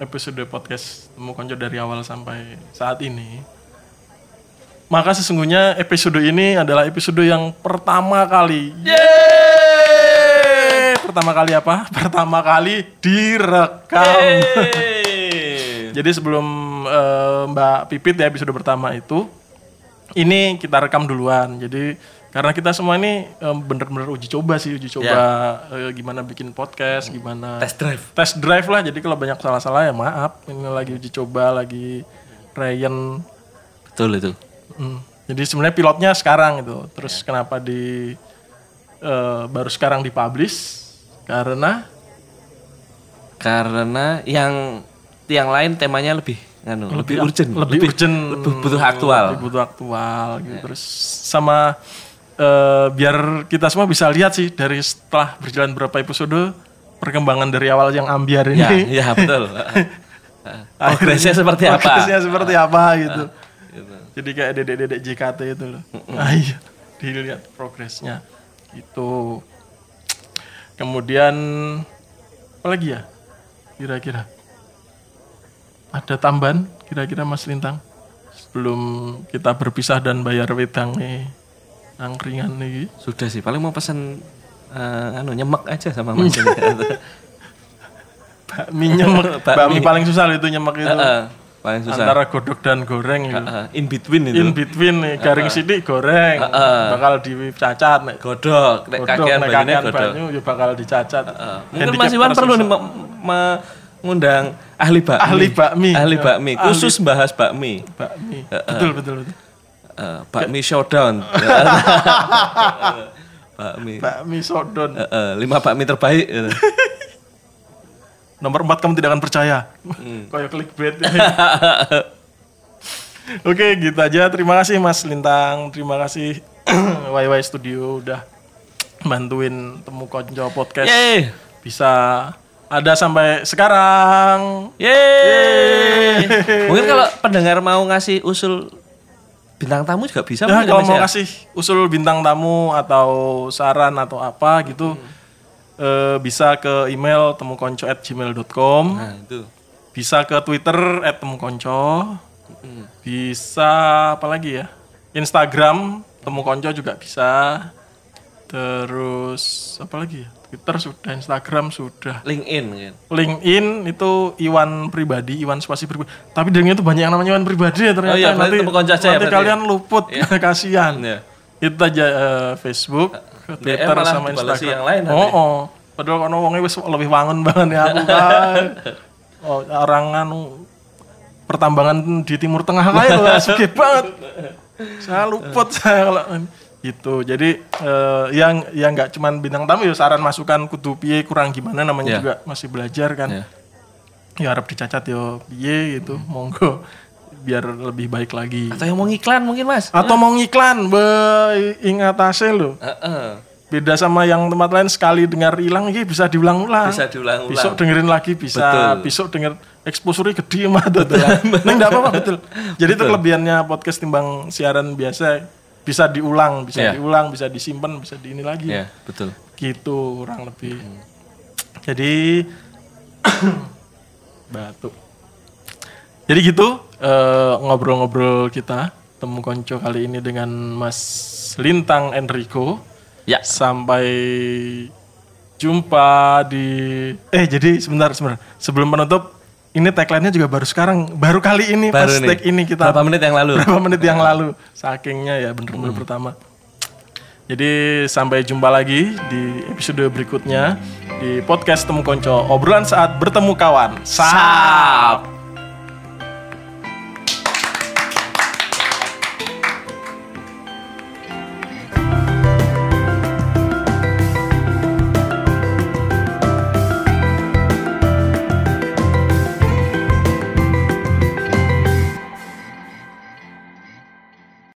episode podcast temu konco dari awal sampai saat ini maka sesungguhnya episode ini adalah episode yang pertama kali. Yeay! pertama kali apa? [LAUGHS] Pertama kali direkam. Jadi sebelum eh, Mbak Pipit ya episode pertama itu ini kita rekam duluan. Jadi karena kita semua ini em, bener-bener uji coba sih, uji coba eh, gimana bikin podcast, gimana Test drive. test drive lah. Jadi kalau banyak salah-salah ya maaf. Ini lagi uji coba, lagi Ryan. Betul itu. Hmm. Jadi sebenarnya pilotnya sekarang itu. Terus kenapa di eh, baru sekarang dipublish? Karena Karena yang yang lain temanya lebih nganu, lebih, urgent, lebih, urgent, lebih butuh aktual. lebih butuh aktual gitu. Terus sama eh, biar kita semua bisa lihat sih dari setelah berjalan berapa episode perkembangan dari awal yang ambiar Ya, ini. ya betul. [LAUGHS] [LAUGHS] Progresnya seperti apa? Progresnya seperti apa gitu. Gitu. Jadi kayak dedek-dedek JKT itu loh. Ah, iya, dilihat progresnya. Itu. Kemudian apa lagi ya? Kira-kira ada tambahan kira-kira Mas Lintang sebelum kita berpisah dan bayar wedang nih angkringan nih. Sudah sih, paling mau pesan eh, anu nyemek aja sama Mas. [LAUGHS] Bakmi nyemek, [LAUGHS] Bakmi. paling susah itu nyemek itu. Heeh, paling susah. Antara godok dan goreng itu. Heeh, in between itu. In between nih, garing sidik goreng. Bakal dicacat nih. Godok, nek Godok, kakean nek kakean godok. banyu ya bakal dicacat. Heeh. Mungkin Handicap Mas Iwan perlu nih mengundang ahli bakmi. Ahli bakmi. Ahli bakmi, Ahli- khusus bahas bakmi. bakmi. Betul betul betul. Eh, bakmi showdown. [LAUGHS] [LAUGHS] bakmi. Bakmi sodon. Eh, eh, lima bakmi terbaik. [LAUGHS] Nomor empat kamu tidak akan percaya. Hmm. Kayak clickbait. Oke, gitu aja. Terima kasih Mas Lintang. Terima kasih [CLEARS THROAT] YY Studio udah bantuin temu konco podcast. Yeay. Bisa ada sampai sekarang. Yeay. Mungkin kalau pendengar mau ngasih usul bintang tamu juga bisa mungkin, kalau mau ya? kasih usul bintang tamu atau saran atau apa gitu, eh, bisa ke email temukonco@gmail.com, Nah, itu. bisa ke Twitter @temukonco, bisa apa lagi ya? Instagram temukonco juga bisa. Terus apa lagi ya? Twitter sudah, Instagram sudah. LinkedIn mungkin. LinkedIn itu Iwan pribadi, Iwan spasi pribadi. Tapi dengan itu banyak yang namanya Iwan pribadi ya ternyata. Oh iya, nanti ya nanti berarti kalian luput, [LAUGHS] kasihan. Iya. Itu aja eh, Facebook, Twitter malah sama Instagram. yang lain oh, oh. Padahal kalau wongnya wis lebih wangun banget ya aku kan. [LAUGHS] Oh, orang anu pertambangan di Timur Tengah kayak lah, [LAUGHS] banget. Saya luput saya kalau gitu. Jadi eh, yang yang nggak cuman bintang tamu ya saran masukan kudu piye kurang gimana namanya Iya. juga masih belajar kan. Iya. Ya harap dicacat yo piye gitu. Monggo biar lebih baik lagi. Atau yang mau ngiklan mungkin Mas? Atau mau ngiklan be ingat hasil lo. Heeh. Beda sama yang tempat lain sekali dengar hilang ini bisa diulang-ulang. Bisa diulang-ulang. Besok dengerin lagi bisa. Betul. Besok denger exposure gede mah tuh. Nah, enggak apa-apa betul. [LAUGHS] Jadi itu kelebihannya podcast timbang siaran biasa bisa diulang, bisa Iya. diulang, bisa disimpan, bisa di ini lagi. Iya, betul. Gitu kurang lebih. Jadi [COUGHS] batuk. Jadi gitu eh, ngobrol-ngobrol kita temu konco kali ini dengan Mas Lintang Enrico. Ya. Sampai jumpa di eh jadi sebentar sebentar sebelum penutup ini tagline-nya juga baru sekarang baru kali ini Baru pas nih. tag ini kita Berapa menit yang lalu? [LAUGHS] berapa menit yang lalu sakingnya ya bener-bener pertama jadi sampai jumpa lagi di episode berikutnya di podcast temu konco obrolan saat bertemu kawan Sap.